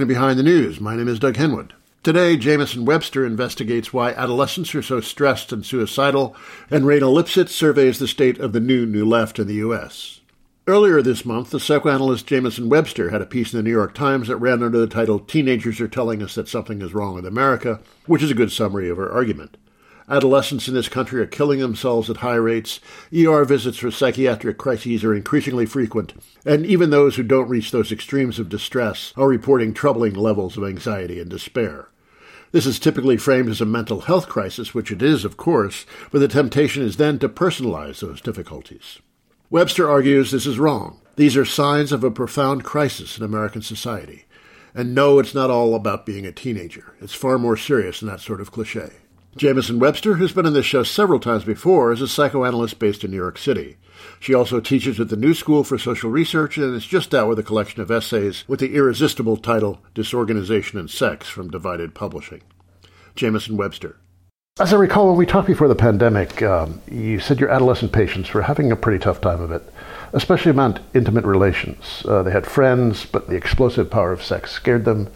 Welcome to Behind the News. My name is Doug Henwood. Today, Jamieson Webster investigates why adolescents are so stressed and suicidal, and Raina Lipsitz surveys the state of the new New Left in the U.S. Earlier this month, the psychoanalyst Jamieson Webster had a piece in the New York Times that ran under the title Teenagers Are Telling Us That Something is Wrong with America, which is a good summary of her argument. Adolescents in this country are killing themselves at high rates. ER visits for psychiatric crises are increasingly frequent. And even those who don't reach those extremes of distress are reporting troubling levels of anxiety and despair. This is typically framed as a mental health crisis, which it is, of course, but the temptation is then to personalize those difficulties. Webster argues this is wrong. These are signs of a profound crisis in American society. And no, it's not all about being a teenager. It's far more serious than that sort of cliche. Jamieson Webster has been on this show several times before as a psychoanalyst based in New York City. She also teaches at the New School for Social Research and is just out with a collection of essays with the irresistible title Disorganization and Sex from Divided Publishing. Jamieson Webster. As I recall, when we talked before the pandemic, um, you said your adolescent patients were having a pretty tough time of it especially about intimate relations. Uh, they had friends, but the explosive power of sex scared them,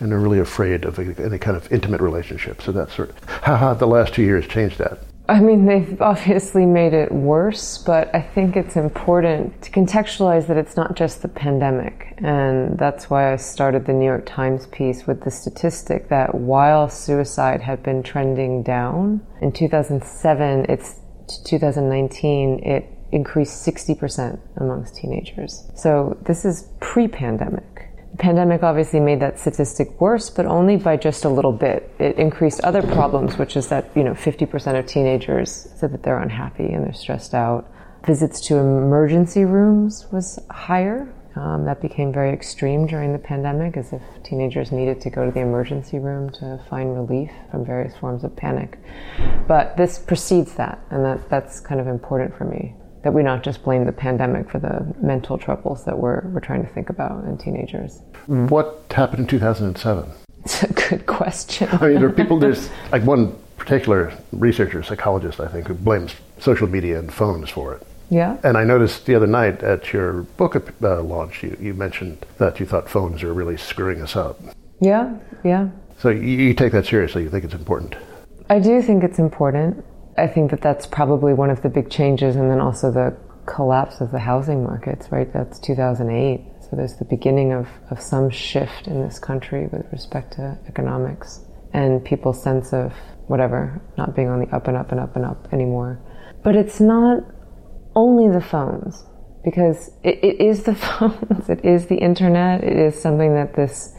and they're really afraid of any kind of intimate relationship. So that sort of have the last two years changed that? I mean, they've obviously made it worse, but I think it's important to contextualize that it's not just the pandemic. And that's why I started the New York Times piece with the statistic that while suicide had been trending down, in 2007, it's 2019, it increased 60% amongst teenagers. So this is pre pandemic. Pandemic obviously made that statistic worse, but only by just a little bit. It increased other problems, which is that, you know, 50% of teenagers said that they're unhappy and they're stressed out. Visits to emergency rooms was higher. Um, that became very extreme during the pandemic, as if teenagers needed to go to the emergency room to find relief from various forms of panic. But this precedes that, and that, that's kind of important for me that we not just blame the pandemic for the mental troubles that we're, we're trying to think about in teenagers. What happened in 2007? It's a good question. I mean, there are people, there's like one particular researcher, psychologist, I think, who blames social media and phones for it. Yeah. And I noticed the other night at your book uh, launch, you, you mentioned that you thought phones are really screwing us up. Yeah, yeah. So you, you take that seriously. You think it's important. I do think it's important. I think that that's probably one of the big changes, and then also the collapse of the housing markets, right? That's 2008. So there's the beginning of, of some shift in this country with respect to economics and people's sense of whatever, not being on the up and up and up and up anymore. But it's not only the phones, because it, it is the phones, it is the internet, it is something that this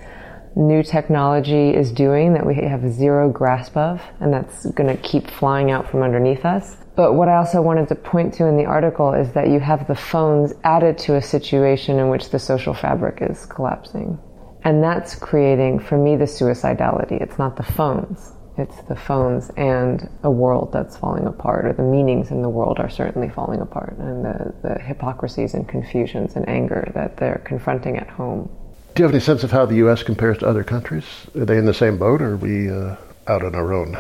new technology is doing that we have zero grasp of, and that's going to keep flying out from underneath us. But what I also wanted to point to in the article is that you have the phones added to a situation in which the social fabric is collapsing. And that's creating, for me, the suicidality. It's not the phones. It's the phones and a world that's falling apart, or the meanings in the world are certainly falling apart, and the, the hypocrisies and confusions and anger that they're confronting at home do you have any sense of how the U.S. compares to other countries? Are they in the same boat, or are we uh, out on our own?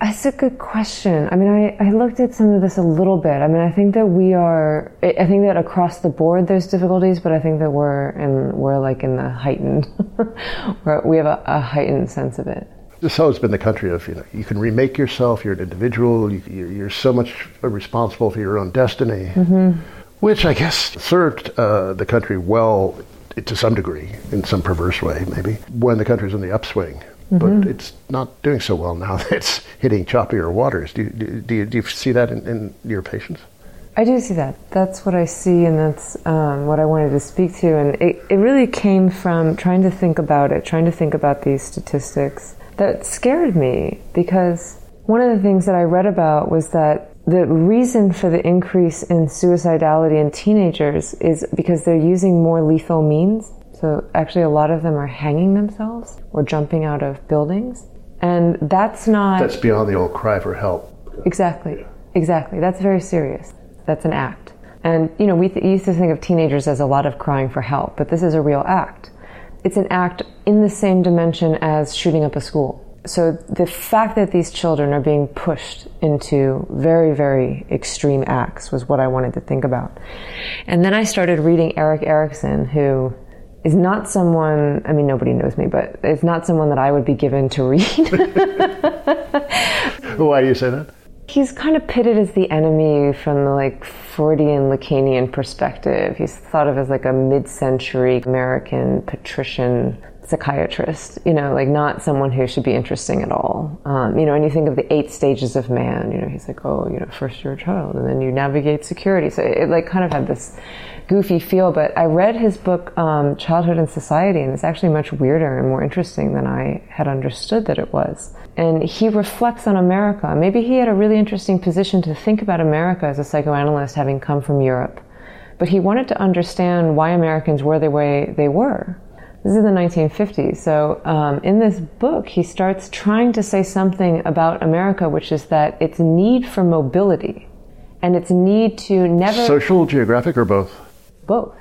That's a good question. I mean, I, I looked at some of this a little bit. I mean, I think that we are. I think that across the board there's difficulties, but I think that we're in we're like in the heightened. we have a, a, heightened sense of it. This has always been the country of you know you can remake yourself. You're an individual. You, you're, you're so much responsible for your own destiny. Mm-hmm. Which I guess served uh, the country well to some degree, in some perverse way, maybe, when the country's in the upswing. Mm-hmm. But it's not doing so well now that it's hitting choppier waters. Do you, do you, do you see that in, in, your patients? I do see that. That's what I see, and that's um, what I wanted to speak to. And it, it really came from trying to think about it, trying to think about these statistics that scared me because one of the things that I read about was that the reason for the increase in suicidality in teenagers is because they're using more lethal means. So actually, a lot of them are hanging themselves or jumping out of buildings. And that's not. That's beyond the old cry for help. Exactly. Exactly. That's very serious. That's an act. And, you know, we th- used to think of teenagers as a lot of crying for help, but this is a real act. It's an act in the same dimension as shooting up a school so the fact that these children are being pushed into very, very extreme acts was what I wanted to think about. And then I started reading Erik Erikson, who is not someone, I mean, nobody knows me, but it's not someone that I would be given to read. Why do you say that? He's kind of pitted as the enemy from the like Freudian Lacanian perspective. He's thought of as like a mid century American patrician psychiatrist, you know, like not someone who should be interesting at all. Um, you know, and you think of the eight stages of man, you know, he's like, oh, you know, first you're a child and then you navigate security. So it, like kind of had this goofy feel, but I read his book, um, Childhood and Society, and it's actually much weirder and more interesting than I had understood that it was. And he reflects on America. Maybe he had a really interesting position to think about America as a psychoanalyst having come from Europe. But he wanted to understand why Americans were the way they were this is the 1950s. So, um, in this book, he starts trying to say something about America, which is that its need for mobility and its need to never. Social, geographic, or both? Both.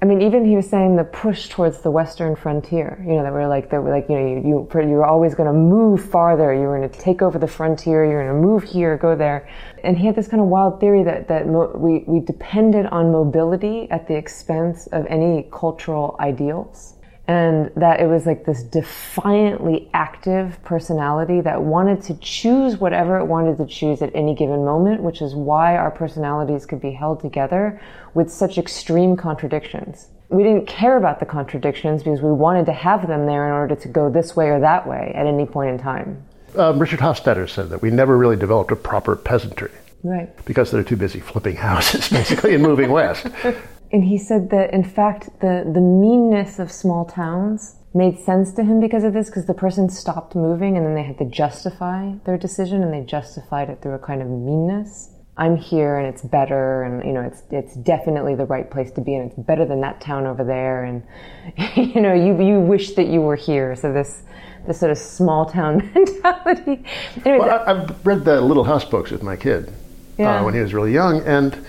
I mean, even he was saying the push towards the western frontier. You know, that we're like, that we're like, you know, you, you you're always going to move farther. You're going to take over the frontier. You're going to move here, go there. And he had this kind of wild theory that that mo- we we depended on mobility at the expense of any cultural ideals and that it was like this defiantly active personality that wanted to choose whatever it wanted to choose at any given moment, which is why our personalities could be held together with such extreme contradictions. We didn't care about the contradictions because we wanted to have them there in order to go this way or that way at any point in time. Um, Richard Hofstadter said that we never really developed a proper peasantry. Right. Because they're too busy flipping houses, basically, and moving west. And he said that, in fact, the, the meanness of small towns made sense to him because of this, because the person stopped moving and then they had to justify their decision and they justified it through a kind of meanness. I'm here and it's better and you know it's it's definitely the right place to be and it's better than that town over there and you know you you wish that you were here so this this sort of small town mentality. Anyway, well, I, have read the Little House books with my kid uh, yeah. uh, when he was really young and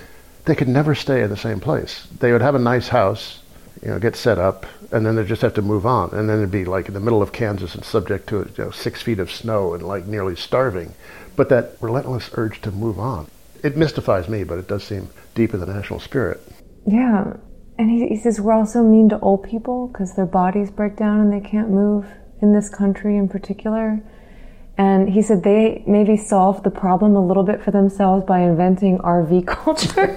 they could never stay in the same place. They would have a nice house, you know, get set up, and then they'd just have to move on. And then it'd be like in the middle of Kansas and subject to you know, six feet of snow and like nearly starving. But that relentless urge to move on. It mystifies me, but it does seem deep in the national spirit. Yeah. And he, he says we're also mean to old people because their bodies break down and they can't move in this country in particular. And he said they maybe solved the problem a little bit for themselves by inventing RV culture.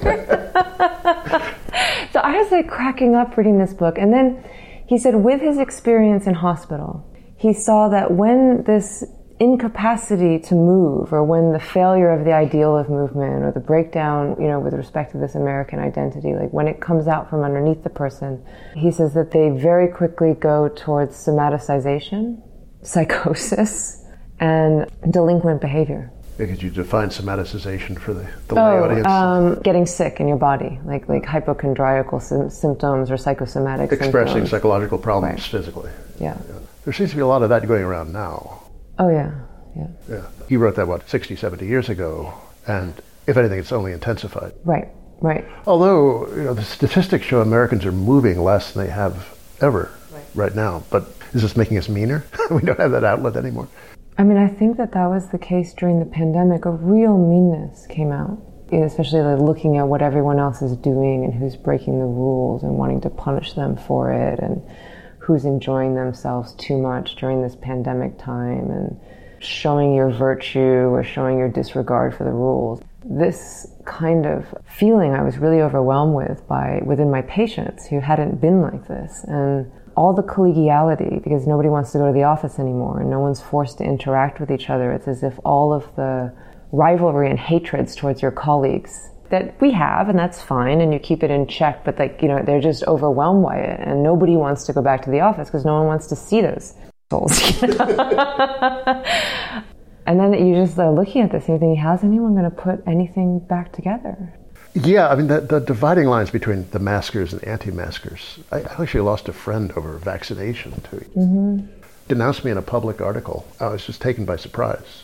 so I was like cracking up reading this book. And then he said, with his experience in hospital, he saw that when this incapacity to move or when the failure of the ideal of movement or the breakdown, you know, with respect to this American identity, like when it comes out from underneath the person, he says that they very quickly go towards somaticization, psychosis, and delinquent behavior. Could you define somaticization for the, the oh, audience? Um, getting sick in your body, like like hypochondriacal sy- symptoms or psychosomatic Expressing symptoms. psychological problems right. physically. Yeah. yeah. There seems to be a lot of that going around now. Oh, yeah. Yeah. Yeah. He wrote that, what, 60, 70 years ago, and if anything, it's only intensified. Right, right. Although, you know, the statistics show Americans are moving less than they have ever right, right now. But is this making us meaner? we don't have that outlet anymore. I mean, I think that that was the case during the pandemic. A real meanness came out, especially like looking at what everyone else is doing and who's breaking the rules and wanting to punish them for it and who's enjoying themselves too much during this pandemic time and showing your virtue or showing your disregard for the rules. This kind of feeling I was really overwhelmed with by within my patients who hadn't been like this. And all the collegiality because nobody wants to go to the office anymore and no one's forced to interact with each other. It's as if all of the rivalry and hatreds towards your colleagues that we have and that's fine and you keep it in check but like you know they're just overwhelmed by it and nobody wants to go back to the office because no one wants to see those souls and then you just are looking at this and you think how's anyone going to put anything back together yeah, I mean, the, the, dividing lines between the maskers and anti-maskers. I actually lost a friend over vaccination, too. Mm-hmm. Denounced me in a public article. I was just taken by surprise.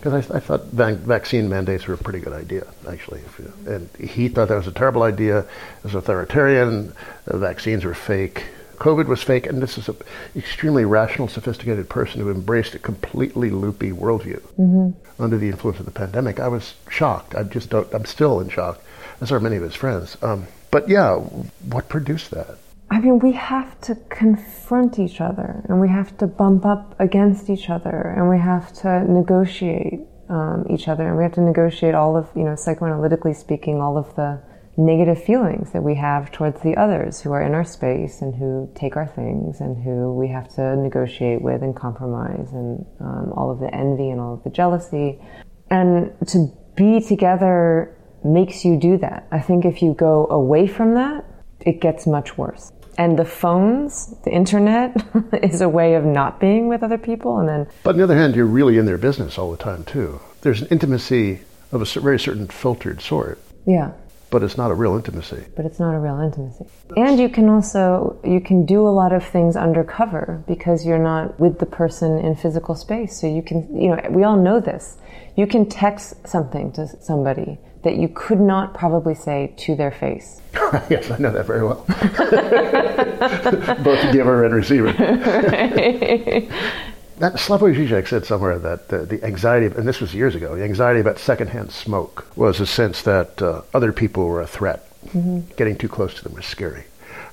Because I, I, thought va- vaccine mandates were a pretty good idea, actually. And he thought that was a terrible idea. It was authoritarian. The vaccines were fake. COVID was fake, and this is an extremely rational, sophisticated person who embraced a completely loopy worldview mm-hmm. under the influence of the pandemic. I was shocked. I just don't. I'm still in shock as are many of his friends. Um, but yeah, what produced that? I mean, we have to confront each other and we have to bump up against each other and we have to negotiate um, each other and we have to negotiate all of, you know, psychoanalytically speaking, all of the negative feelings that we have towards the others who are in our space and who take our things and who we have to negotiate with and compromise and um, all of the envy and all of the jealousy. And to be together makes you do that. I think if you go away from that, it gets much worse. And the phones, the internet, is a way of not being with other people. And then, but on the other hand, you're really in their business all the time too. There's an intimacy of a very certain filtered sort. Yeah but it's not a real intimacy. But it's not a real intimacy. And you can also you can do a lot of things undercover because you're not with the person in physical space. So you can you know we all know this. You can text something to somebody that you could not probably say to their face. yes, I know that very well. Both giver and receiver. That Slavoj Žižek said somewhere that the, the, anxiety, and this was years ago, the anxiety about secondhand smoke was a sense that uh, other people were a threat. Mm-hmm. Getting too close to them was scary.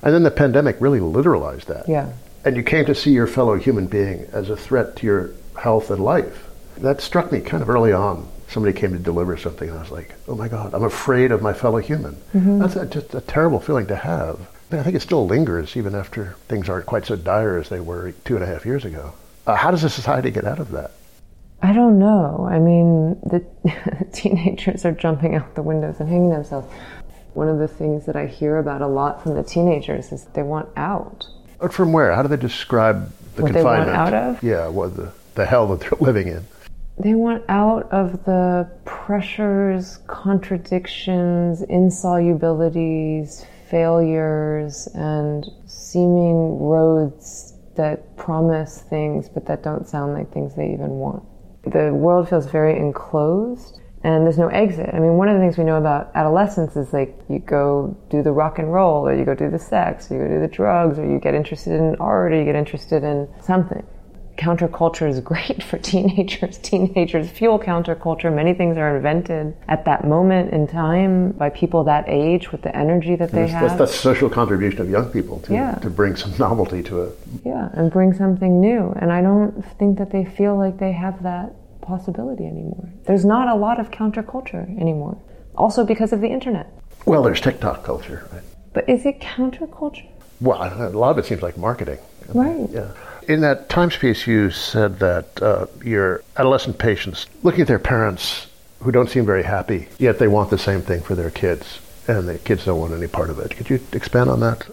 And then the pandemic really literalized that. Yeah. And you came to see your fellow human being as a threat to your health and life. That struck me kind of early on. Somebody came to deliver something, and I was like, oh my God, I'm afraid of my fellow human. Mm-hmm. That's a, just a terrible feeling to have. But I think it still lingers even after things aren't quite so dire as they were two and a half years ago. Uh, how does a society get out of that? I don't know. I mean, the teenagers are jumping out the windows and hanging themselves. One of the things that I hear about a lot from the teenagers is they want out. But from where? How do they describe the what confinement? They want out of? Yeah, what the, the hell that they're living in. They want out of the pressures, contradictions, insolubilities, failures, and seeming roads that promise things but that don't sound like things they even want. The world feels very enclosed and there's no exit. I mean, one of the things we know about adolescence is like you go do the rock and roll, or you go do the sex, or you go do the drugs, or you get interested in art, or you get interested in something counterculture is great for teenagers. Teenagers fuel counterculture. Many things are invented at that moment in time by people that age with the energy that they have. That's the social contribution of young people to, yeah. to bring some novelty to it. Yeah, and bring something new. And I don't think that they feel like they have that possibility anymore. There's not a lot of counterculture anymore. Also because of the internet. Well, there's TikTok culture. Right? But is it counterculture? Well, a lot of it seems like marketing. Right. Yeah. In that Times piece, you said that uh, your adolescent patients looking at their parents who don't seem very happy, yet they want the same thing for their kids, and the kids don't want any part of it. Could you expand on that?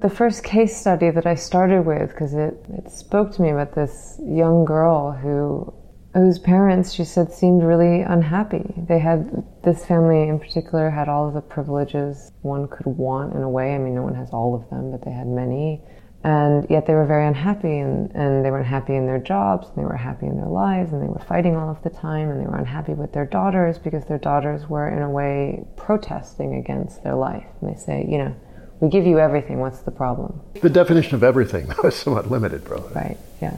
The first case study that I started with, because it, it spoke to me about this young girl who whose parents, she said, seemed really unhappy. They had, this family in particular had all of the privileges one could want in a way. I mean, no one has all of them, but they had many. And yet they were very unhappy and, and they weren't happy in their jobs and they were happy in their lives and they were fighting all of the time and they were unhappy with their daughters because their daughters were in a way protesting against their life. And they say you know we give you everything. What's the problem? The definition of everything is somewhat limited bro right. Yeah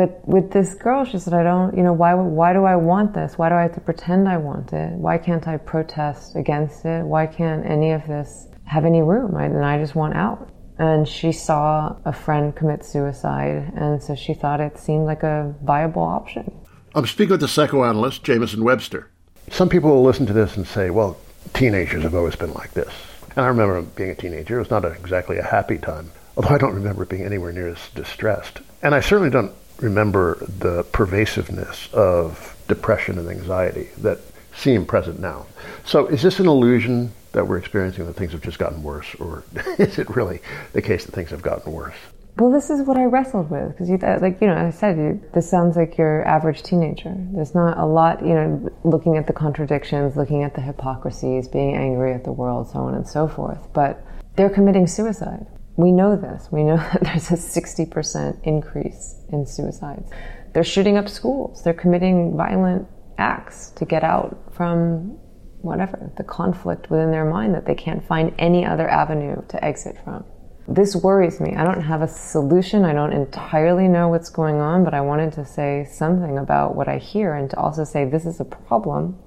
but with this girl she said i don't you know why why do i want this why do i have to pretend i want it why can't i protest against it why can't any of this have any room I, and i just want out and she saw a friend commit suicide, and so she thought it seemed like a viable option. I'm speaking with the psychoanalyst Jamieson Webster. Some people will listen to this and say, well, teenagers have always been like this. And I remember being a teenager. It was not a, exactly a happy time, although I don't remember being anywhere near as distressed. And I certainly don't remember the pervasiveness of depression and anxiety that seem present now. So is this an illusion that we're experiencing that things have just gotten worse, or is it really the case that things have gotten worse? Well, this is what I wrestled with because you, uh, like you know, I said you, this sounds like your average teenager. There's not a lot, you know, looking at the contradictions, looking at the hypocrisies, being angry at the world, so on and so forth. But they're committing suicide. We know this. We know that there's a 60% increase in suicides. They're shooting up schools. They're committing violent acts to get out from whatever, the conflict within their mind that they can't find any other avenue to exit from. This worries me. I don't have a solution. I don't entirely know what's going on, but I wanted to say something about what I hear and to also say this is a problem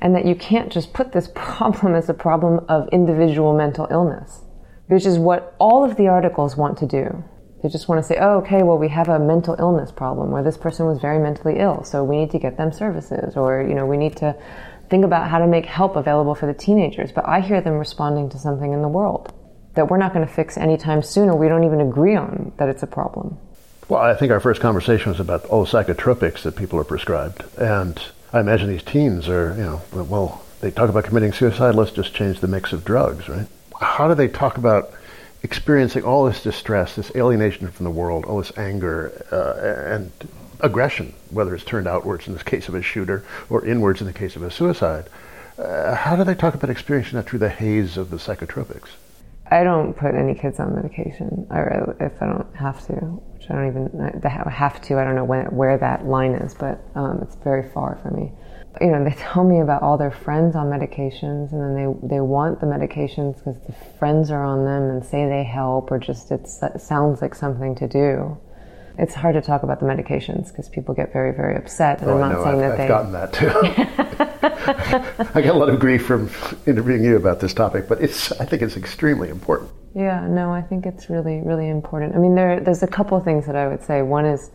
and that you can't just put this problem as a problem of individual mental illness. Which is what all of the articles want to do. They just want to say, oh, okay, well, we have a mental illness problem where this person was very mentally ill, so we need to get them services, or, you know, we need to think about how to make help available for the teenagers. But I hear them responding to something in the world that we're not going to fix anytime soon, or we don't even agree on that it's a problem. Well, I think our first conversation was about all psychotropics that people are prescribed. And I imagine these teens are, you know, well, they talk about committing suicide, let's just change the mix of drugs, right? How do they talk about experiencing all this distress, this alienation from the world, all this anger uh, and aggression, whether it's turned outwards in the case of a shooter or inwards in the case of a suicide? Uh, how do they talk about experiencing that through the haze of the psychotropics? I don't put any kids on medication, or if I don't have to, which I don't even have to. I don't know when, where that line is, but um, it's very far for me. You know, they tell me about all their friends on medications, and then they they want the medications because the friends are on them and say they help, or just it sounds like something to do. It's hard to talk about the medications because people get very, very upset. And oh, I'm not saying I've, that I've they. gotten that too. I get a lot of grief from interviewing you about this topic, but it's I think it's extremely important. Yeah, no, I think it's really, really important. I mean, there, there's a couple of things that I would say. One is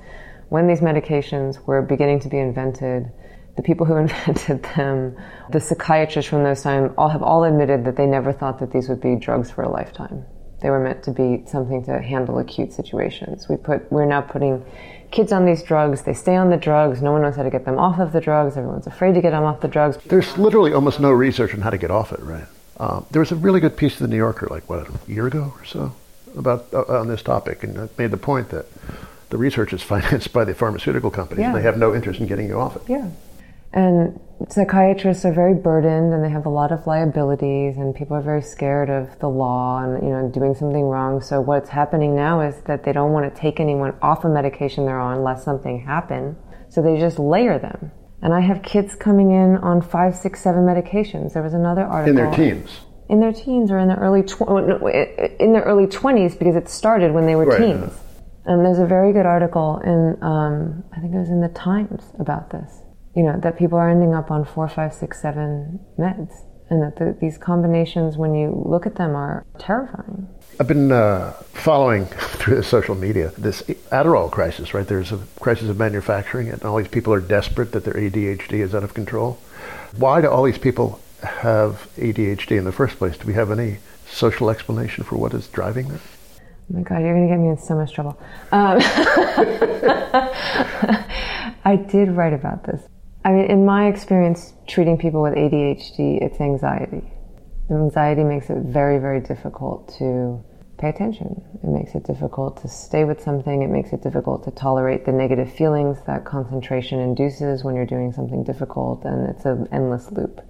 when these medications were beginning to be invented, the people who invented them, the psychiatrists from those times, all have all admitted that they never thought that these would be drugs for a lifetime. They were meant to be something to handle acute situations. We put, we're now putting kids on these drugs. They stay on the drugs. No one knows how to get them off of the drugs. Everyone's afraid to get them off the drugs. There's literally almost no research on how to get off it, right? Um, there was a really good piece of the New Yorker, like what, a year ago or so, about uh, on this topic, and it made the point that the research is financed by the pharmaceutical companies. Yeah. And they have no interest in getting you off it. Yeah. And psychiatrists are very burdened and they have a lot of liabilities and people are very scared of the law and you know doing something wrong. So what's happening now is that they don't want to take anyone off a medication they're on unless something happen. So they just layer them. And I have kids coming in on five, six, seven medications. There was another article in their teens. In their teens or in their early tw- in their early twenties because it started when they were right. teens. And there's a very good article in um, I think it was in the Times about this you know, that people are ending up on four, five, six, seven meds. And that the, these combinations, when you look at them, are terrifying. I've been uh, following through the social media this Adderall crisis, right? There's a crisis of manufacturing, and all these people are desperate that their ADHD is out of control. Why do all these people have ADHD in the first place? Do we have any social explanation for what is driving that? Oh my God, you're going to get me in so much trouble. Um, I did write about this. I mean, in my experience treating people with ADHD, it's anxiety. Anxiety makes it very, very difficult to pay attention. It makes it difficult to stay with something. It makes it difficult to tolerate the negative feelings that concentration induces when you're doing something difficult, and it's an endless loop.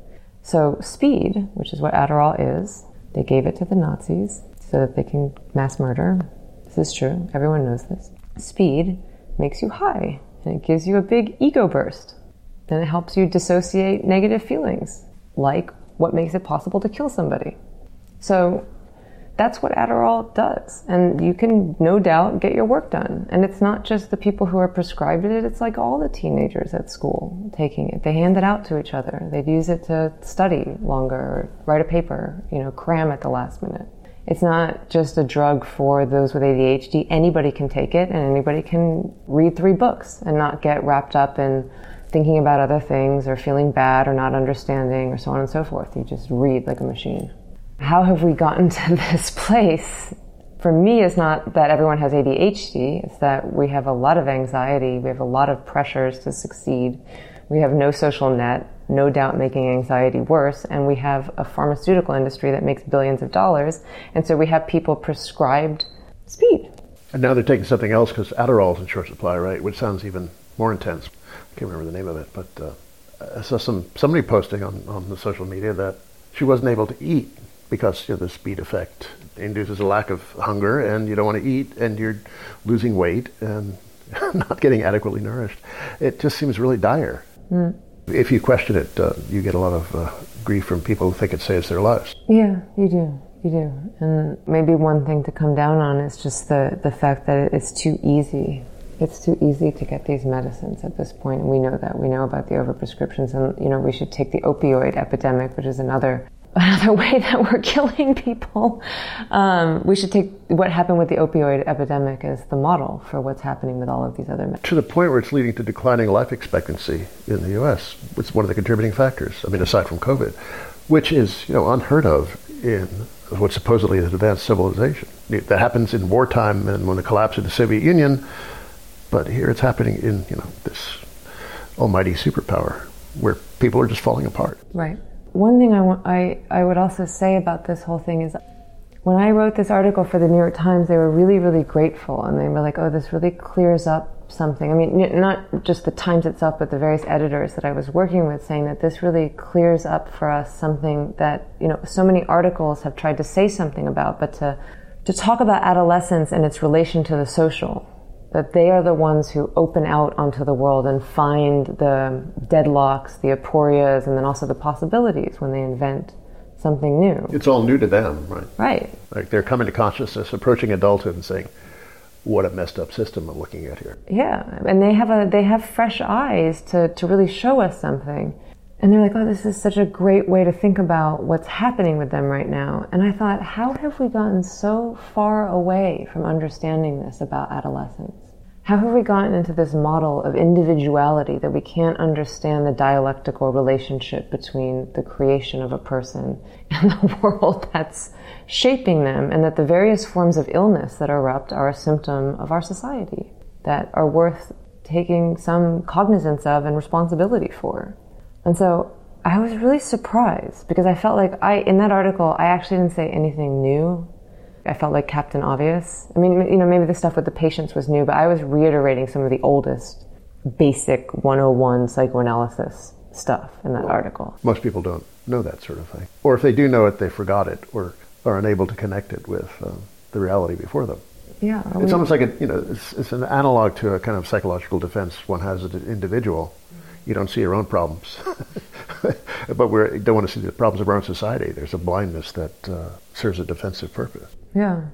So, speed, which is what Adderall is, they gave it to the Nazis so that they can mass murder. This is true. Everyone knows this. Speed makes you high, and it gives you a big ego burst. Then it helps you dissociate negative feelings, like what makes it possible to kill somebody. So that's what Adderall does. And you can no doubt get your work done. And it's not just the people who are prescribed it, it's like all the teenagers at school taking it. They hand it out to each other. They'd use it to study longer, write a paper, you know, cram at the last minute. It's not just a drug for those with ADHD. Anybody can take it and anybody can read three books and not get wrapped up in thinking about other things or feeling bad or not understanding or so on and so forth. You just read like a machine. How have we gotten to this place? For me, it's not that everyone has ADHD, it's that we have a lot of anxiety, we have a lot of pressures to succeed, we have no social net, no doubt making anxiety worse, and we have a pharmaceutical industry that makes billions of dollars, and so we have people prescribed speed. And now they're taking something else because Adderall is in short supply, right? Which sounds even more intense. I can't remember the name of it, but uh, I saw some somebody posting on, on the social media that she wasn't able to eat because you know, the speed effect induces a lack of hunger, and you don't want to eat, and you're losing weight and not getting adequately nourished. It just seems really dire. Mm. If you question it, uh, you get a lot of uh, grief from people who think it saves their lives. Yeah, you do. You do. And maybe one thing to come down on is just the, the fact that it's too easy it's too easy to get these medicines at this point, we know that. We know about the overprescriptions, and you know we should take the opioid epidemic, which is another another way that we're killing people. Um, we should take what happened with the opioid epidemic as the model for what's happening with all of these other. To the point where it's leading to declining life expectancy in the U.S. It's one of the contributing factors. I mean, aside from COVID, which is you know unheard of in what supposedly is an advanced civilization. That happens in wartime and when the collapse of the Soviet Union, but here it's happening in you know this almighty superpower where people are just falling apart. Right one thing I, want, I, I would also say about this whole thing is when I wrote this article for the New York Times, they were really, really grateful. And they were like, oh, this really clears up something. I mean, not just the Times itself, but the various editors that I was working with saying that this really clears up for us something that, you know, so many articles have tried to say something about, but to, to talk about adolescence and its relation to the social that they are the ones who open out onto the world and find the deadlocks, the aporias, and then also the possibilities when they invent something new. It's all new to them, right? Right. Like they're coming to consciousness, approaching adulthood, and saying, "What a messed up system I'm looking at here." Yeah, and they have a they have fresh eyes to to really show us something. And they're like, oh, this is such a great way to think about what's happening with them right now. And I thought, how have we gotten so far away from understanding this about adolescence? How have we gotten into this model of individuality that we can't understand the dialectical relationship between the creation of a person and the world that's shaping them, and that the various forms of illness that erupt are a symptom of our society that are worth taking some cognizance of and responsibility for? And so I was really surprised because I felt like I, in that article, I actually didn't say anything new I felt like Captain Obvious. I mean, you know, maybe the stuff with the patients was new, but I was reiterating some of the oldest basic 101 psychoanalysis stuff in that well, article. Most people don't know that sort of thing. Or if they do know it, they forgot it or are unable to connect it with uh, the reality before them. Yeah. It's almost like a, you know, it's, it's, an analog to a kind of psychological defense one has as an individual. You don't see your own problems. but we don't want to see the problems of our own society. There's a blindness that uh, serves a defensive purpose. Yeah.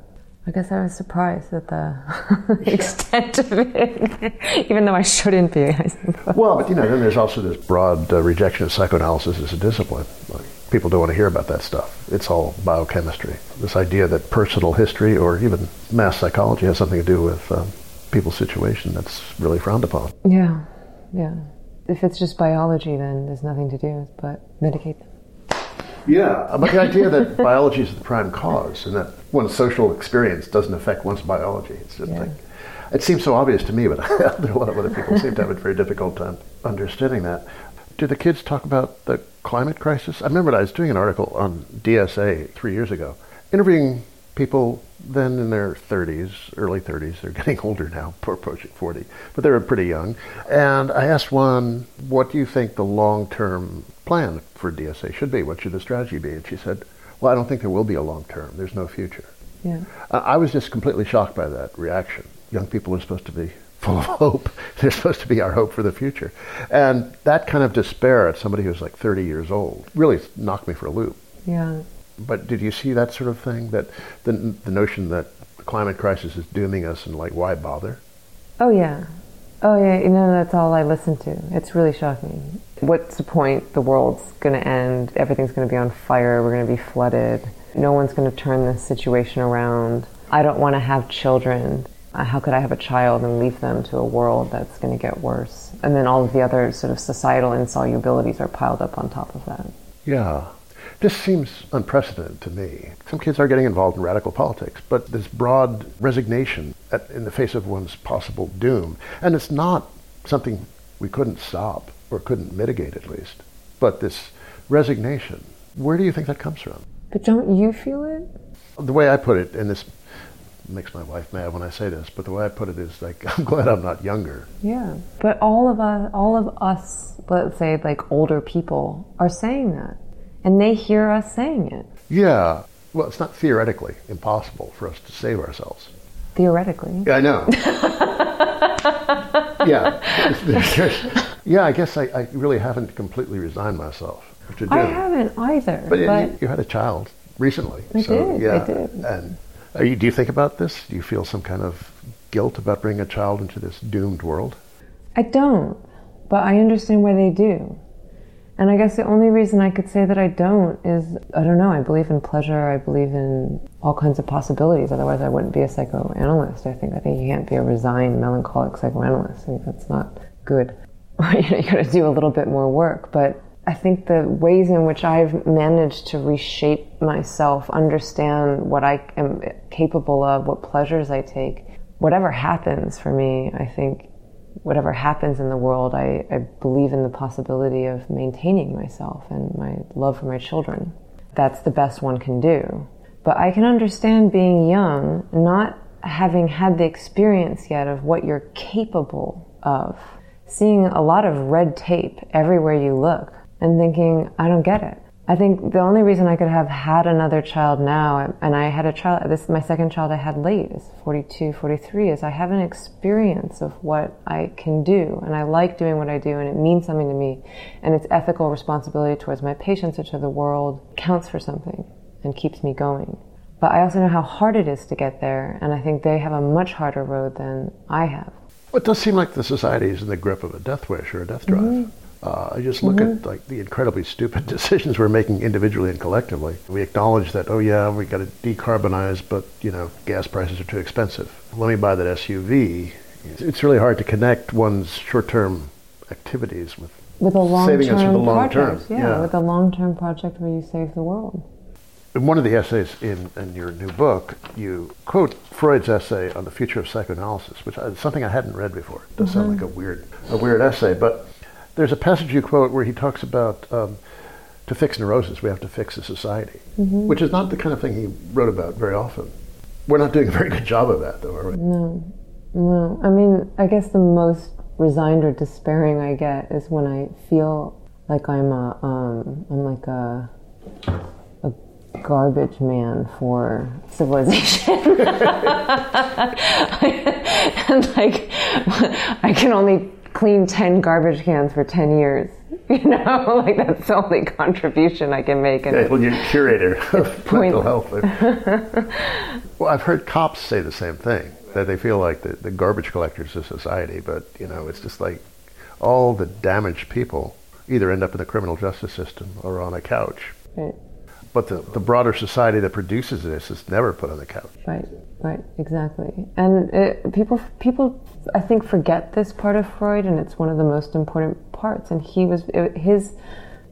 I guess I was surprised at the extent of it, even though I shouldn't be. I well, but you know, then there's also this broad uh, rejection of psychoanalysis as a discipline. Like, people don't want to hear about that stuff. It's all biochemistry. This idea that personal history or even mass psychology has something to do with um, people's situation that's really frowned upon. Yeah, yeah. If it's just biology, then there's nothing to do but medicate them. Yeah, uh, but the idea that biology is the prime cause and that one's social experience doesn't affect one's biology. It's just yeah. like, it seems so obvious to me, but a lot of other people seem to have a very difficult time understanding that. Do the kids talk about the climate crisis? I remember I was doing an article on DSA three years ago, interviewing people then in their 30s, early 30s. They're getting older now, approaching 40, but they were pretty young. And I asked one, what do you think the long term plan for DSA should be? What should the strategy be? And she said, well, I don't think there will be a long term. There's no future. Yeah. I was just completely shocked by that reaction. Young people are supposed to be full of hope. They're supposed to be our hope for the future. And that kind of despair at somebody who's like 30 years old really knocked me for a loop. Yeah. But did you see that sort of thing? That the, the notion that the climate crisis is dooming us and like, why bother? Oh, yeah. Oh, yeah. You know, that's all I listen to. It's really shocking. What's the point? The world's going to end. Everything's going to be on fire. We're going to be flooded. No one's going to turn this situation around. I don't want to have children. Uh, how could I have a child and leave them to a world that's going to get worse? And then all of the other sort of societal insolubilities are piled up on top of that. Yeah. This seems unprecedented to me. Some kids are getting involved in radical politics, but this broad resignation at, in the face of one's possible doom, and it's not something we couldn't stop or couldn't mitigate at least, but this resignation, where do you think that comes from? But don't you feel it? The way I put it, and this makes my wife mad when I say this, but the way I put it is like I'm glad I'm not younger. Yeah, but all of us, all of us, let's say like older people, are saying that and they hear us saying it. Yeah. Well, it's not theoretically impossible for us to save ourselves. Theoretically. Yeah, I know. yeah. yeah, I guess I, I, really haven't completely resigned myself to do. I haven't either. But, but you, you, had a child recently. I so, did. Yeah. I did. And you, do you think about this? Do you feel some kind of guilt about bringing a child into this doomed world? I don't, but I understand why they do. And I guess the only reason I could say that I don't is I don't know. I believe in pleasure. I believe in all kinds of possibilities. Otherwise, I wouldn't be a psychoanalyst. I think I think you can't be a resigned, melancholic psychoanalyst. I think that's not good. you know, you got to do a little bit more work. But I think the ways in which I've managed to reshape myself, understand what I am capable of, what pleasures I take, whatever happens for me, I think whatever happens in the world, I, I believe in the possibility of maintaining myself and my love for my children. That's the best one can do. But I can understand being young, not having had the experience yet of what you're capable of, seeing a lot of red tape everywhere you look, and thinking, I don't get it. I think the only reason I could have had another child now, and I had a child, this my second child I had late, is 42, 43, is I have an experience of what I can do, and I like doing what I do, and it means something to me, and its ethical responsibility towards my patients or to the world counts for something and keeps me going. But I also know how hard it is to get there, and I think they have a much harder road than I have. Well, it does seem like the society is in the grip of a death wish or a death drive. Mm-hmm. Uh, I just look mm-hmm. at like the incredibly stupid decisions we're making individually and collectively. We acknowledge that, oh yeah, we got to decarbonize, but you know, gas prices are too expensive. Let me buy that SUV. It's really hard to connect one's short-term activities with with a long-term saving us for the long project. term. Yeah, yeah, with a long-term project where you save the world. In one of the essays in, in your new book, you quote Freud's essay on the future of psychoanalysis, which is something I hadn't read before. It does mm-hmm. sound like a weird, a weird essay, but there's a passage you quote where he talks about um, to fix neurosis, we have to fix the society, mm-hmm. which is not the kind of thing he wrote about very often. We're not doing a very good job of that, though, are we? No, no. I mean, I guess the most resigned or despairing I get is when I feel like I'm a, um, I'm like a, a garbage man for civilization. and like, I can only clean 10 garbage cans for 10 years. You know, like that's the only contribution I can make. Yeah, well, you're curator of mental health. well, I've heard cops say the same thing, that they feel like the, the garbage collectors of society, but, you know, it's just like all the damaged people either end up in the criminal justice system or on a couch. Right. But the, the broader society that produces this is never put on the couch. Right, right, exactly. And it, people, people, I think, forget this part of Freud, and it's one of the most important parts. And he was it, his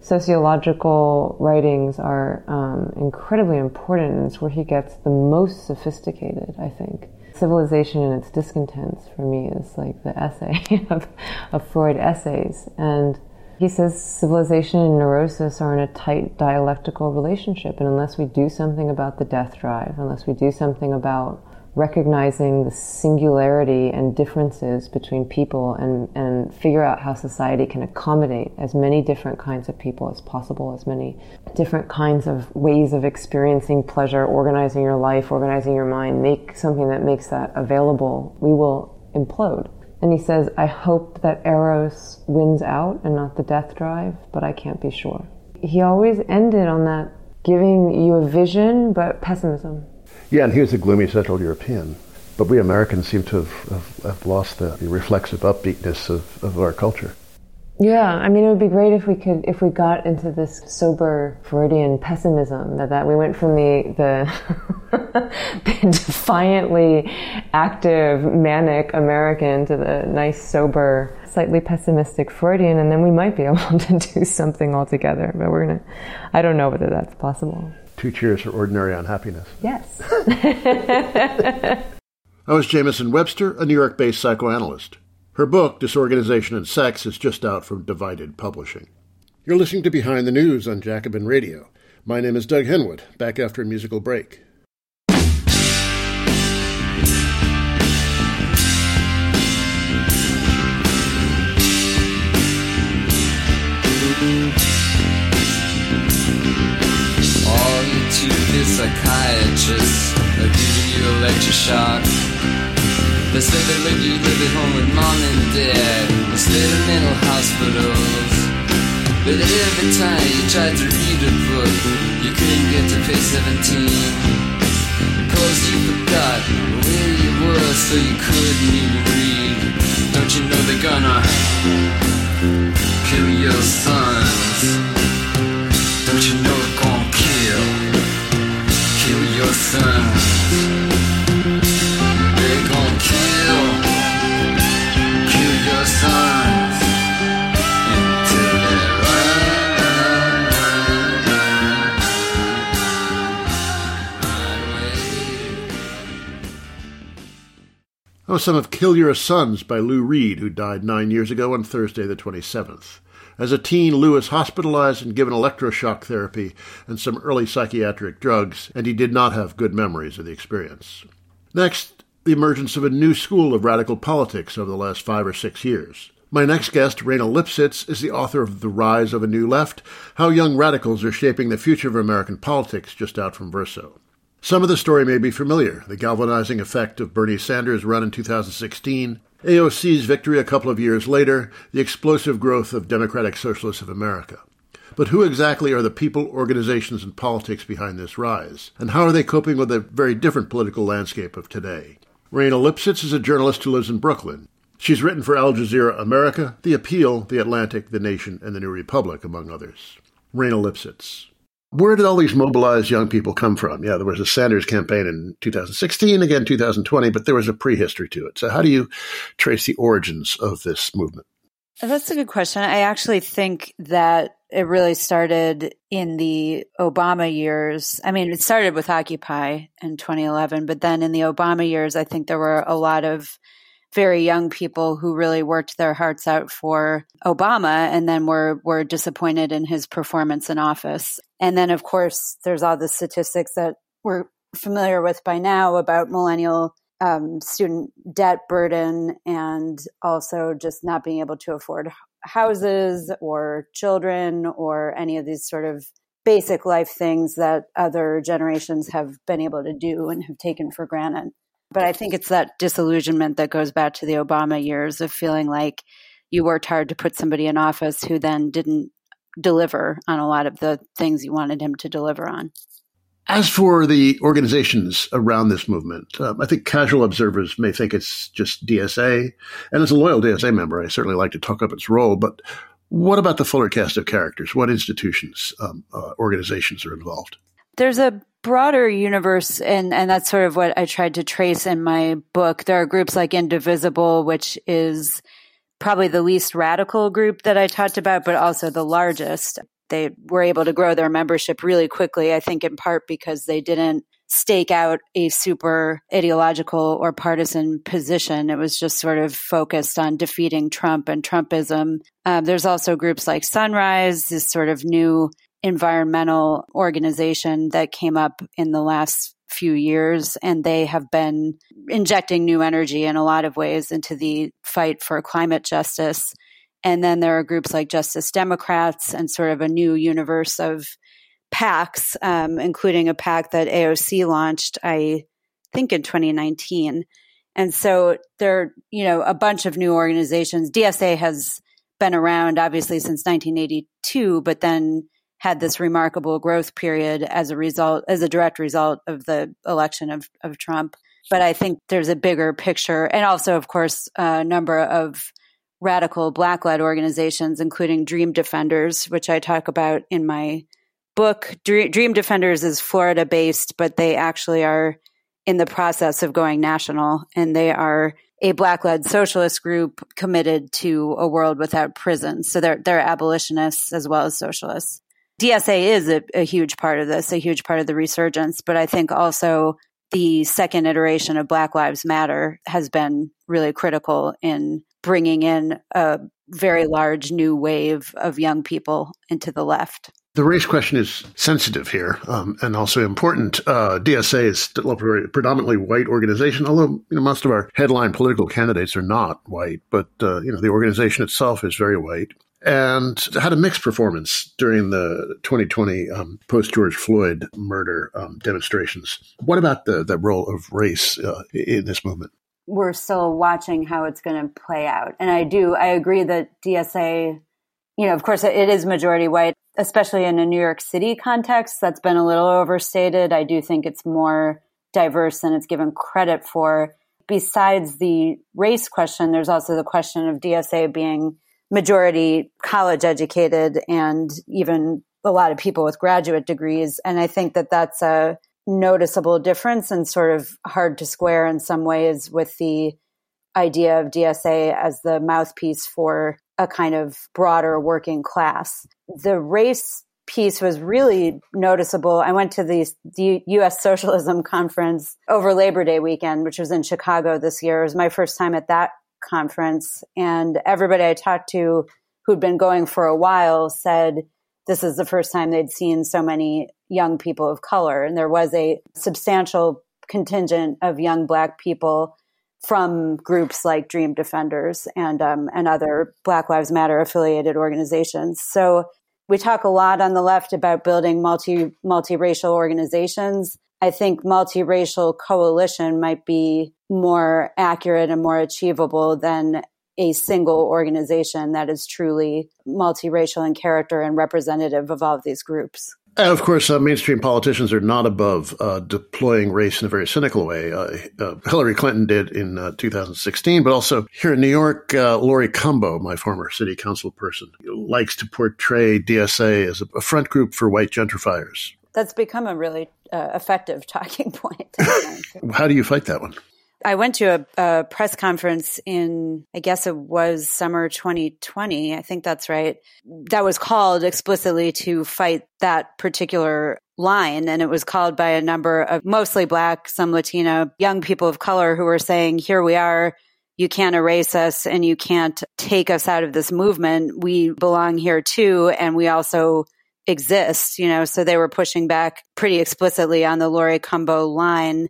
sociological writings are um, incredibly important, and it's where he gets the most sophisticated. I think civilization and its discontents for me is like the essay of, of Freud essays, and he says civilization and neurosis are in a tight dialectical relationship, and unless we do something about the death drive, unless we do something about recognizing the singularity and differences between people and, and figure out how society can accommodate as many different kinds of people as possible, as many different kinds of ways of experiencing pleasure, organizing your life, organizing your mind, make something that makes that available, we will implode. And he says, I hope that Eros wins out and not the death drive, but I can't be sure. He always ended on that giving you a vision, but pessimism. Yeah, and he was a gloomy Central European. But we Americans seem to have, have, have lost the, the, reflexive upbeatness of, of our culture. Yeah, I mean, it would be great if we could, if we got into this sober Freudian pessimism that, that we went from the, the, the defiantly active, manic American to the nice, sober, slightly pessimistic Freudian, and then we might be able to do something altogether. But we're gonna, I don't know whether that's possible. Two cheers for ordinary unhappiness. Yes. I was Jamieson Webster, a New York based psychoanalyst. Her book, Disorganization and Sex, is just out from Divided Publishing. You're listening to Behind the News on Jacobin Radio. My name is Doug Henwood, back after a musical break. You to psychiatrist, they'll give you a lecture shock. They said they made you home with mom and dad instead of mental hospitals. But every time you tried to read a book, you couldn't get to page 17. Cause you forgot where you were, so you couldn't even read. Don't you know they're gonna kill your sons? Don't you know they're gonna kill, kill your sons? Oh, some of Kill Your Sons by Lou Reed, who died nine years ago on Thursday, the 27th. As a teen, Lou was hospitalized and given electroshock therapy and some early psychiatric drugs, and he did not have good memories of the experience. Next, the emergence of a new school of radical politics over the last five or six years. My next guest, Raina Lipsitz, is the author of The Rise of a New Left How Young Radicals Are Shaping the Future of American Politics, just out from Verso. Some of the story may be familiar the galvanizing effect of Bernie Sanders' run in 2016, AOC's victory a couple of years later, the explosive growth of Democratic Socialists of America. But who exactly are the people, organizations, and politics behind this rise? And how are they coping with a very different political landscape of today? Raina Lipsitz is a journalist who lives in Brooklyn. She's written for Al Jazeera America, The Appeal, The Atlantic, The Nation, and The New Republic, among others. Raina Lipsitz. Where did all these mobilized young people come from? Yeah, there was a Sanders campaign in 2016, again 2020, but there was a prehistory to it. So, how do you trace the origins of this movement? That's a good question. I actually think that it really started in the Obama years. I mean, it started with Occupy in 2011, but then in the Obama years, I think there were a lot of very young people who really worked their hearts out for Obama and then were were disappointed in his performance in office. And then of course there's all the statistics that we're familiar with by now about millennial um, student debt burden and also just not being able to afford houses or children or any of these sort of basic life things that other generations have been able to do and have taken for granted. But I think it's that disillusionment that goes back to the Obama years of feeling like you worked hard to put somebody in office who then didn't deliver on a lot of the things you wanted him to deliver on. As for the organizations around this movement, um, I think casual observers may think it's just DSA. And as a loyal DSA member, I certainly like to talk up its role. But what about the fuller cast of characters? What institutions, um, uh, organizations are involved? There's a broader universe and and that's sort of what I tried to trace in my book. There are groups like Indivisible, which is probably the least radical group that I talked about, but also the largest. They were able to grow their membership really quickly, I think in part because they didn't stake out a super ideological or partisan position. It was just sort of focused on defeating Trump and Trumpism. Um, there's also groups like Sunrise, this sort of new environmental organization that came up in the last few years, and they have been injecting new energy in a lot of ways into the fight for climate justice. And then there are groups like Justice Democrats and sort of a new universe of PACs, um, including a PAC that AOC launched, I think, in 2019. And so there are, you know, a bunch of new organizations. DSA has been around obviously since 1982, but then had this remarkable growth period as a result, as a direct result of the election of, of Trump. But I think there's a bigger picture, and also, of course, a number of radical black led organizations, including Dream Defenders, which I talk about in my book. Dream Defenders is Florida based, but they actually are in the process of going national, and they are a black led socialist group committed to a world without prisons. So they're they're abolitionists as well as socialists. DSA is a, a huge part of this, a huge part of the resurgence. But I think also the second iteration of Black Lives Matter has been really critical in bringing in a very large new wave of young people into the left. The race question is sensitive here um, and also important. Uh, DSA is still a predominantly white organization, although you know, most of our headline political candidates are not white. But uh, you know the organization itself is very white and had a mixed performance during the 2020 um, post George Floyd murder um, demonstrations. What about the, the role of race uh, in this movement? We're still watching how it's going to play out. And I do, I agree that DSA, you know, of course, it is majority white, especially in a New York City context. That's been a little overstated. I do think it's more diverse than it's given credit for. Besides the race question, there's also the question of DSA being majority college educated and even a lot of people with graduate degrees. And I think that that's a noticeable difference and sort of hard to square in some ways with the idea of DSA as the mouthpiece for a kind of broader working class. The race piece was really noticeable. I went to the, the U.S. Socialism Conference over Labor Day weekend, which was in Chicago this year. It was my first time at that conference. And everybody I talked to who'd been going for a while said this is the first time they'd seen so many young people of color. And there was a substantial contingent of young Black people from groups like Dream Defenders and um, and other Black Lives Matter affiliated organizations. So we talk a lot on the left about building multi multiracial organizations. I think multiracial coalition might be more accurate and more achievable than a single organization that is truly multiracial in character and representative of all of these groups. And of course, uh, mainstream politicians are not above uh, deploying race in a very cynical way. Uh, uh Hillary Clinton did in uh, 2016, but also here in New York, uh, Laurie Cumbo, my former city council person, likes to portray DSA as a front group for white gentrifiers. That's become a really effective talking point. How do you fight that one? I went to a, a, press conference in, I guess it was summer 2020. I think that's right. That was called explicitly to fight that particular line. And it was called by a number of mostly black, some Latino, young people of color who were saying, here we are. You can't erase us and you can't take us out of this movement. We belong here too. And we also exist, you know, so they were pushing back pretty explicitly on the Laurie Cumbo line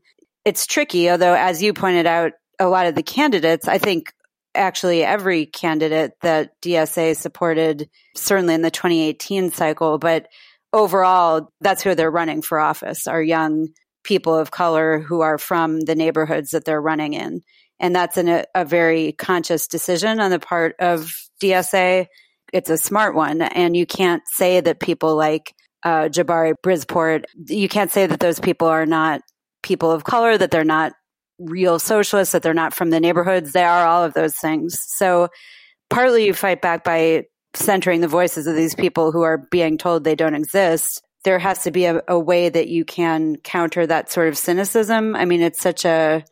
it's tricky, although, as you pointed out, a lot of the candidates, I think actually every candidate that DSA supported, certainly in the 2018 cycle, but overall, that's who they're running for office are young people of color who are from the neighborhoods that they're running in. And that's an, a very conscious decision on the part of DSA. It's a smart one. And you can't say that people like uh, Jabari Brisport, you can't say that those people are not people of color, that they're not real socialists, that they're not from the neighborhoods. They are all of those things. So partly you fight back by centering the voices of these people who are being told they don't exist. There has to be a, a way that you can counter that sort of cynicism. I mean, it's such a,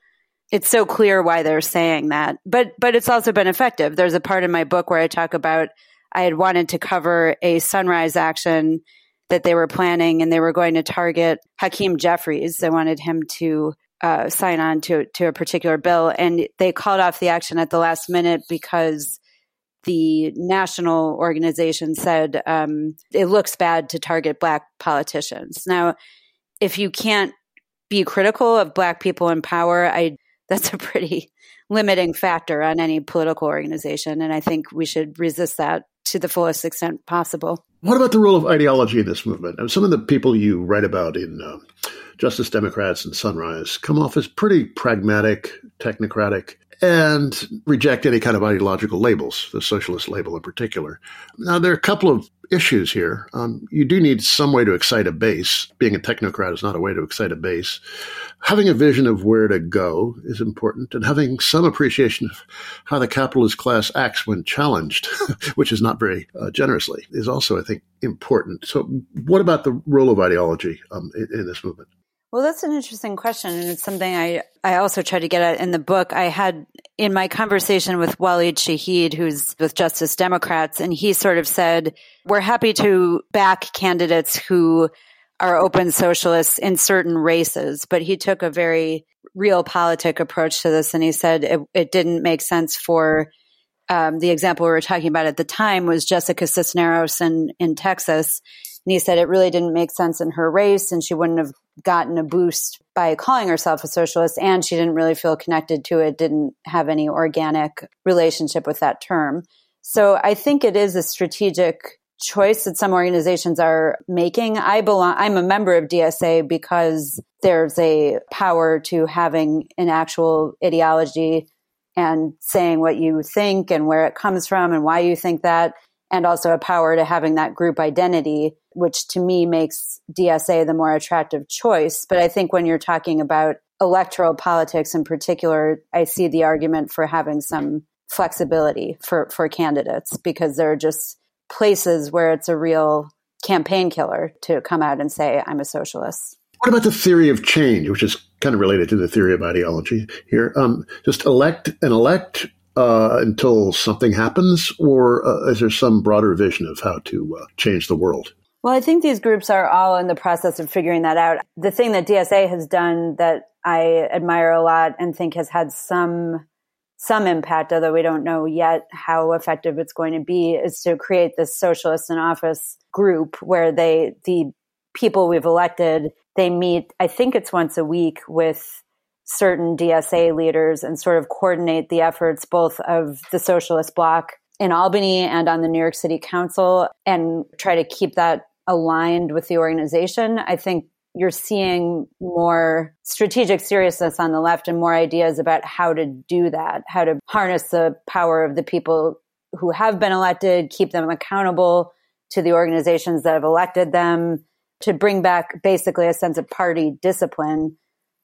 it's so clear why they're saying that, but, but it's also been effective. There's a part in my book where I talk about I had wanted to cover a sunrise action that they were planning and they were going to target Hakeem Jeffries. They wanted him to uh, sign on to, to a particular bill. And they called off the action at the last minute because the national organization said um, it looks bad to target black politicians. Now, if you can't be critical of black people in power, I that's a pretty limiting factor on any political organization. And I think we should resist that to the fullest extent possible. What about the role of ideology in this movement? Some of the people you write about in uh, Justice Democrats and Sunrise come off as pretty pragmatic, technocratic, and reject any kind of ideological labels, the socialist label in particular. Now, there are a couple of issues here. Um, you do need some way to excite a base. Being a technocrat is not a way to excite a base. Having a vision of where to go is important, and having some appreciation of how the capitalist class acts when challenged, which is not very uh, generously, is also, I think, important. So, what about the role of ideology um, in, in this movement? Well, that's an interesting question. And it's something I, I also try to get at in the book. I had in my conversation with Waleed Shahid, who's with Justice Democrats, and he sort of said, we're happy to back candidates who are open socialists in certain races. But he took a very realpolitik approach to this. And he said it, it didn't make sense for um, the example we were talking about at the time was Jessica Cisneros in, in Texas. He said it really didn't make sense in her race and she wouldn't have gotten a boost by calling herself a socialist and she didn't really feel connected to it, didn't have any organic relationship with that term. So I think it is a strategic choice that some organizations are making. I belong, I'm a member of DSA because there's a power to having an actual ideology and saying what you think and where it comes from and why you think that and also a power to having that group identity, which to me makes DSA the more attractive choice. But I think when you're talking about electoral politics in particular, I see the argument for having some flexibility for, for candidates because there are just places where it's a real campaign killer to come out and say, I'm a socialist. What about the theory of change, which is kind of related to the theory of ideology here? Um, just elect and elect uh, until something happens, or uh, is there some broader vision of how to uh, change the world? Well, I think these groups are all in the process of figuring that out. The thing that DSA has done that I admire a lot and think has had some some impact, although we don't know yet how effective it's going to be, is to create this socialist in office group where they the people we've elected they meet. I think it's once a week with certain DSA leaders and sort of coordinate the efforts both of the socialist bloc in Albany and on the New York City Council and try to keep that aligned with the organization. I think you're seeing more strategic seriousness on the left and more ideas about how to do that, how to harness the power of the people who have been elected, keep them accountable to the organizations that have elected them, to bring back basically a sense of party discipline,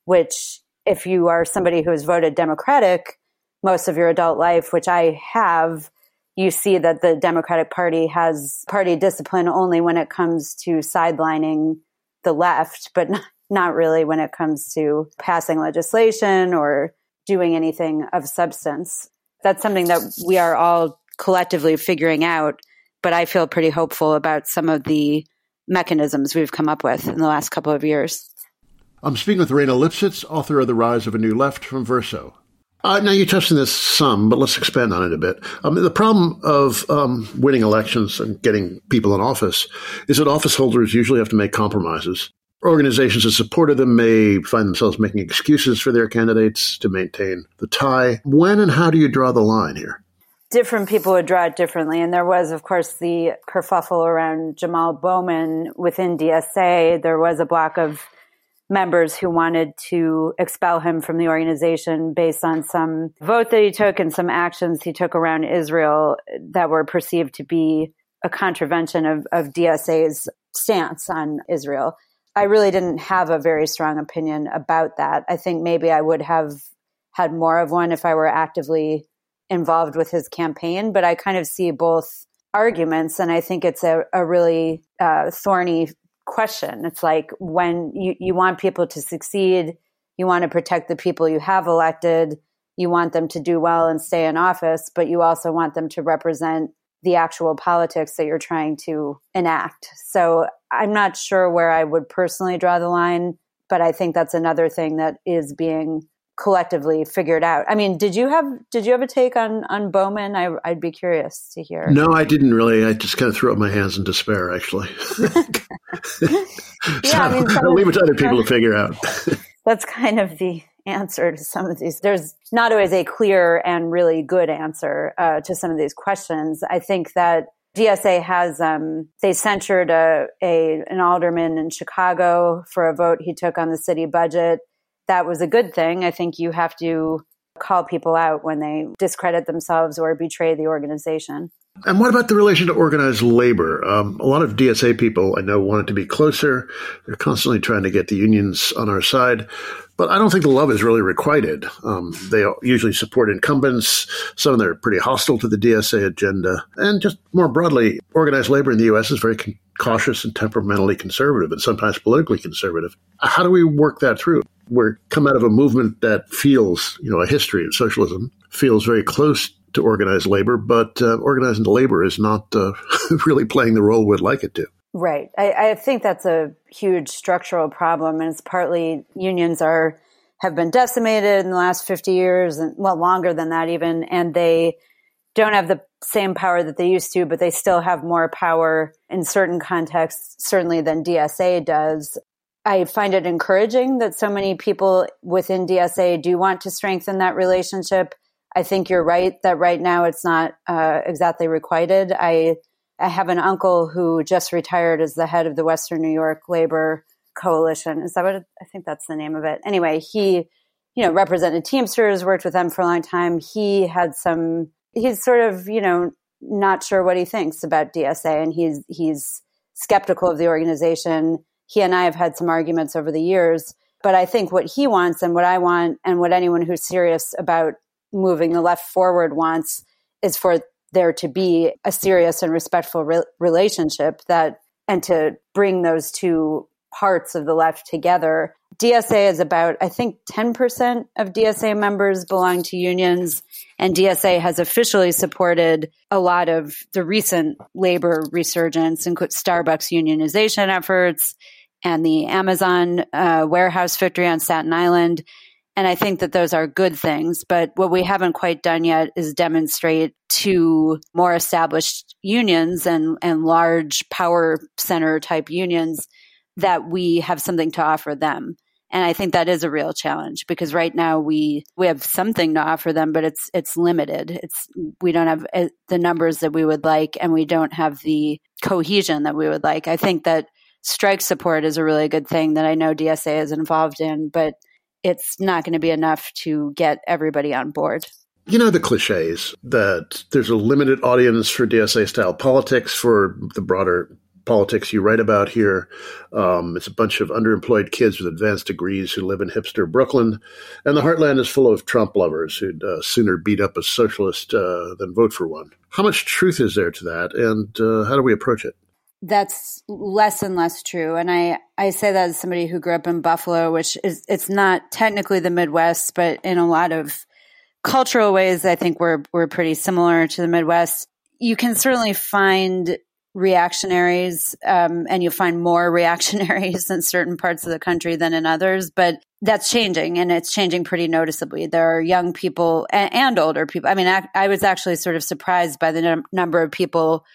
which if you are somebody who has voted Democratic most of your adult life, which I have, you see that the Democratic Party has party discipline only when it comes to sidelining the left, but not really when it comes to passing legislation or doing anything of substance. That's something that we are all collectively figuring out, but I feel pretty hopeful about some of the mechanisms we've come up with in the last couple of years. I'm speaking with Raina Lipsitz, author of The Rise of a New Left from Verso. Uh, now, you touched on this some, but let's expand on it a bit. Um, the problem of um, winning elections and getting people in office is that office holders usually have to make compromises. Organizations that supported them may find themselves making excuses for their candidates to maintain the tie. When and how do you draw the line here? different people would draw it differently. And there was, of course, the kerfuffle around Jamaal Bowman within DSA. There was a block of members who wanted to expel him from the organization based on some vote that he took and some actions he took around Israel that were perceived to be a contravention of, of DSA's stance on Israel. I really didn't have a very strong opinion about that. I think maybe I would have had more of one if I were actively involved with his campaign, but I kind of see both arguments. And I think it's a, a really uh, thorny question. It's like when you, you want people to succeed, you want to protect the people you have elected, you want them to do well and stay in office, but you also want them to represent the actual politics that you're trying to enact. So I'm not sure where I would personally draw the line, but I think that's another thing that is being collectively figured out. I mean, did you have did you have a take on on Bowman? I, would be curious to hear. No, I didn't really. I just kind of threw up my hands in despair. Actually, yeah, so I mean, I'll leave it to other people to figure out. that's kind of the answer to some of these. There's not always a clear and really good answer uh, to some of these questions. I think that DSA has um, they censured a, a an alderman in Chicago for a vote he took on the city budget that was a good thing. I think you have to call people out when they discredit themselves or betray the organization. And what about the relation to organized labor? Um, a lot of DSA people I know want it to be closer. They're constantly trying to get the unions on our side. But I don't think the love is really requited. Um, they usually support incumbents. Some of them are pretty hostile to the DSA agenda. And just more broadly, organized labor in the U.S. is very con- cautious and temperamentally conservative and sometimes politically conservative. How do we work that through? We're come out of a movement that feels, you know, a history of socialism, feels very close to organized labor, but uh, organized labor is not uh, really playing the role we'd like it to. Right. I, I, think that's a huge structural problem, and it's partly unions are have been decimated in the last fifty years, and well, longer than that even, and they don't have the same power that they used to, but they still have more power in certain contexts, certainly than DSA does. I find it encouraging that so many people within DSA do want to strengthen that relationship. I think you're right that right now it's not uh, exactly requited. I I have an uncle who just retired as the head of the Western New York Labor Coalition. Is that what I think that's the name of it? Anyway, he you know represented Teamsters, worked with them for a long time. He had some. He's sort of you know not sure what he thinks about DSA, and he's he's skeptical of the organization he and I have had some arguments over the years. But I think what he wants and what I want and what anyone who's serious about moving the left forward wants is for there to be a serious and respectful re- relationship that and to bring those two parts of the left together DSA is about, I think, 10% of DSA members belong to unions. And DSA has officially supported a lot of the recent labor resurgence, including Starbucks unionization efforts and the Amazon uh, warehouse victory on Staten Island. And I think that those are good things. But what we haven't quite done yet is demonstrate to more established unions and, and large power center type unions that we have something to offer them. And I think that is a real challenge because right now we we have something to offer them, but it's it's limited. It's we don't have uh, the numbers that we would like, and we don't have the cohesion that we would like. I think that strike support is a really good thing that I know DSA is involved in, but it's not going to be enough to get everybody on board. You know the cliches that there's a limited audience for DSA style politics for the broader politics you write about here. Um, it's a bunch of underemployed kids with advanced degrees who live in hipster Brooklyn. And the heartland is full of Trump lovers who'd uh, sooner beat up a socialist uh, than vote for one. How much truth is there to that? And uh, how do we approach it? That's less and less true. And I, I say that as somebody who grew up in Buffalo, which is, it's not technically the Midwest, but in a lot of cultural ways, I think we're, we're pretty similar to the Midwest. You can certainly find reactionaries, um, and you find more reactionaries in certain parts of the country than in others, but that's changing and it's changing pretty noticeably. There are young people and, and older people. I mean, I, I, was actually sort of surprised by the num- number of people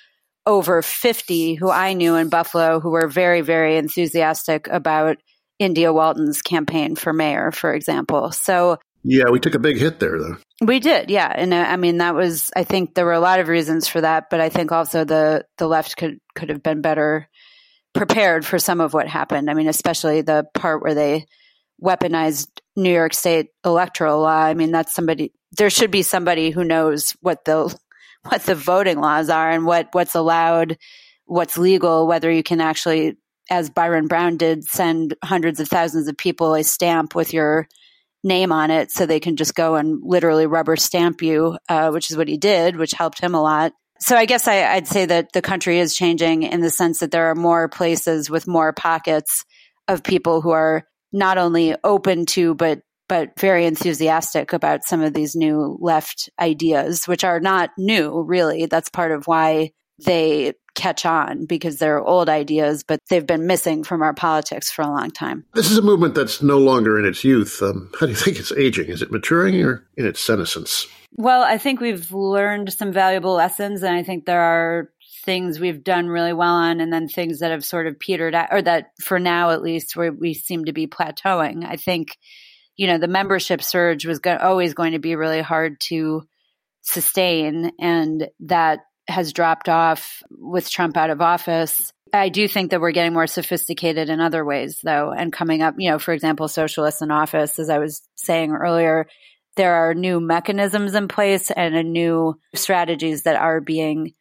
over 50 who I knew in Buffalo who were very, very enthusiastic about India Walton's campaign for mayor, for example. So, yeah, we took a big hit there, though. We did, yeah, and uh, I mean that was. I think there were a lot of reasons for that, but I think also the the left could could have been better prepared for some of what happened. I mean, especially the part where they weaponized New York State electoral law. I mean, that's somebody. There should be somebody who knows what the what the voting laws are and what what's allowed, what's legal, whether you can actually, as Byron Brown did, send hundreds of thousands of people a stamp with your name on it so they can just go and literally rubber stamp you, uh, which is what he did, which helped him a lot. So I guess I, I'd say that the country is changing in the sense that there are more places with more pockets of people who are not only open to but but very enthusiastic about some of these new left ideas, which are not new, really. That's part of why they catch on because they're old ideas, but they've been missing from our politics for a long time. This is a movement that's no longer in its youth. Um, how do you think it's aging? Is it maturing or in its senescence? Well, I think we've learned some valuable lessons, and I think there are things we've done really well on, and then things that have sort of petered out, or that for now at least, where we seem to be plateauing. I think you know, the membership surge was go- always going to be really hard to sustain. And that has dropped off with Trump out of office. I do think that we're getting more sophisticated in other ways, though, and coming up, you know, for example, socialists in office, as I was saying earlier, there are new mechanisms in place and a new strategies that are being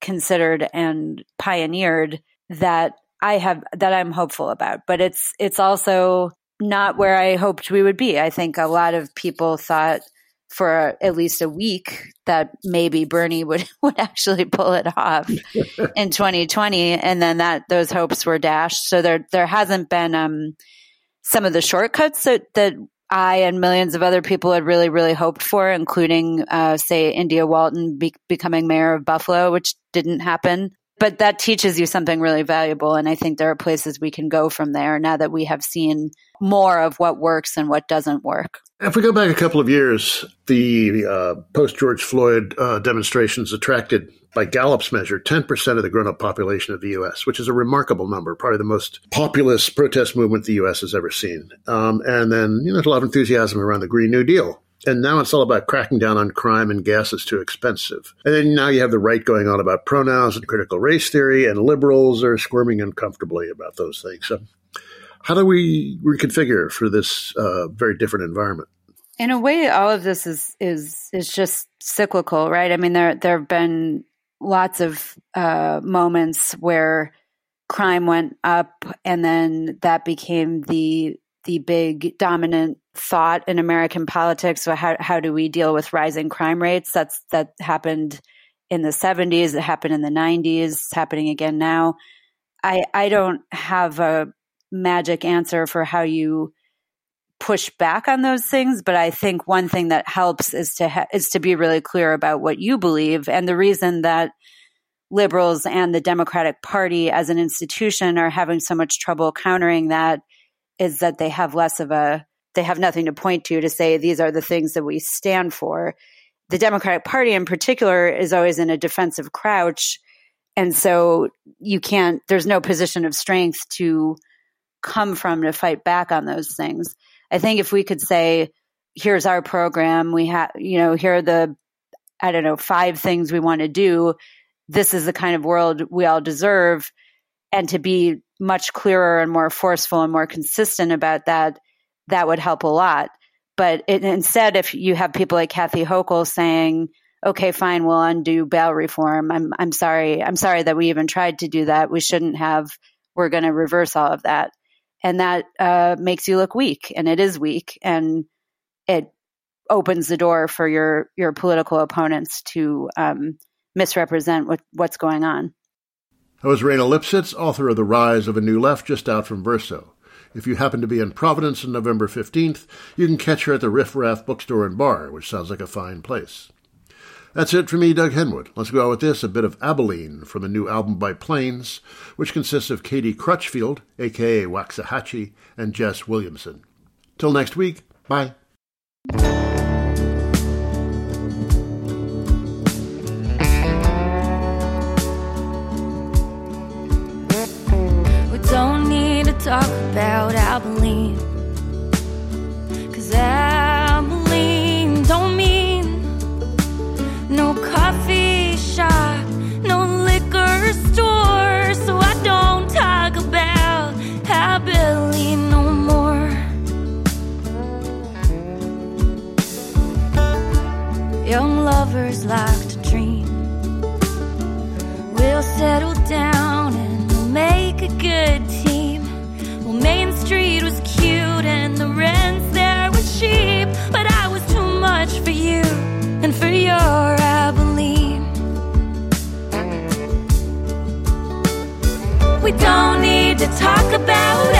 considered and pioneered that I have that I'm hopeful about. But it's it's also not where I hoped we would be. I think a lot of people thought for at least a week that maybe Bernie would, would actually pull it off in 2020. And then that those hopes were dashed. So there, there hasn't been, um, some of the shortcuts that, that I and millions of other people had really, really hoped for, including, uh, say, India Walton be- becoming mayor of Buffalo, which didn't happen but that teaches you something really valuable. And I think there are places we can go from there now that we have seen more of what works and what doesn't work. If we go back a couple of years, the uh, post George Floyd uh, demonstrations attracted, by Gallup's measure, 10% of the grown up population of the U.S., which is a remarkable number, probably the most populous protest movement the U.S. has ever seen. Um, and then, you know, there's a lot of enthusiasm around the Green New Deal. And now it's all about cracking down on crime and gas is too expensive. And then now you have the right going on about pronouns and critical race theory, and liberals are squirming uncomfortably about those things. So, how do we reconfigure for this uh, very different environment? In a way, all of this is is is just cyclical, right? I mean, there there have been lots of uh, moments where crime went up, and then that became the the big dominant thought in American politics. How how do we deal with rising crime rates? That's that happened in the 70s, it happened in the 90s, it's happening again now. I I don't have a magic answer for how you push back on those things, but I think one thing that helps is to ha- is to be really clear about what you believe and the reason that liberals and the Democratic Party as an institution are having so much trouble countering that is that they have less of a they have nothing to point to to say these are the things that we stand for. The Democratic Party in particular is always in a defensive crouch and so you can't there's no position of strength to come from to fight back on those things. I think if we could say, here's our program, we have, you know, here are the, I don't know, five things we want to do. This is the kind of world we all deserve. And to be much clearer and more forceful and more consistent about that, that would help a lot. But it, instead, if you have people like Kathy Hochul saying, okay, fine, we'll undo bail reform. I'm, I'm sorry. I'm sorry that we even tried to do that. We shouldn't have. We're going to reverse all of that and that uh, makes you look weak, and it is weak, and it opens the door for your your political opponents to um, misrepresent what, what's going on. That was Raina Lipsitz, author of The Rise of a New Left, just out from Verso. If you happen to be in Providence on November 15th, you can catch her at the Riff Raff Bookstore and Bar, which sounds like a fine place. That's it for me, Doug Henwood. Let's go out with this a bit of Abilene from a new album by Plains, which consists of Katie Crutchfield, aka Waxahatchee, and Jess Williamson. Till next week, bye. Talk about Abilene. Cause Abilene don't mean no coffee shop, no liquor store. So I don't talk about Abilene no more. Young lovers like to dream. We'll settle down and make a good for your Abilene. We don't need to talk about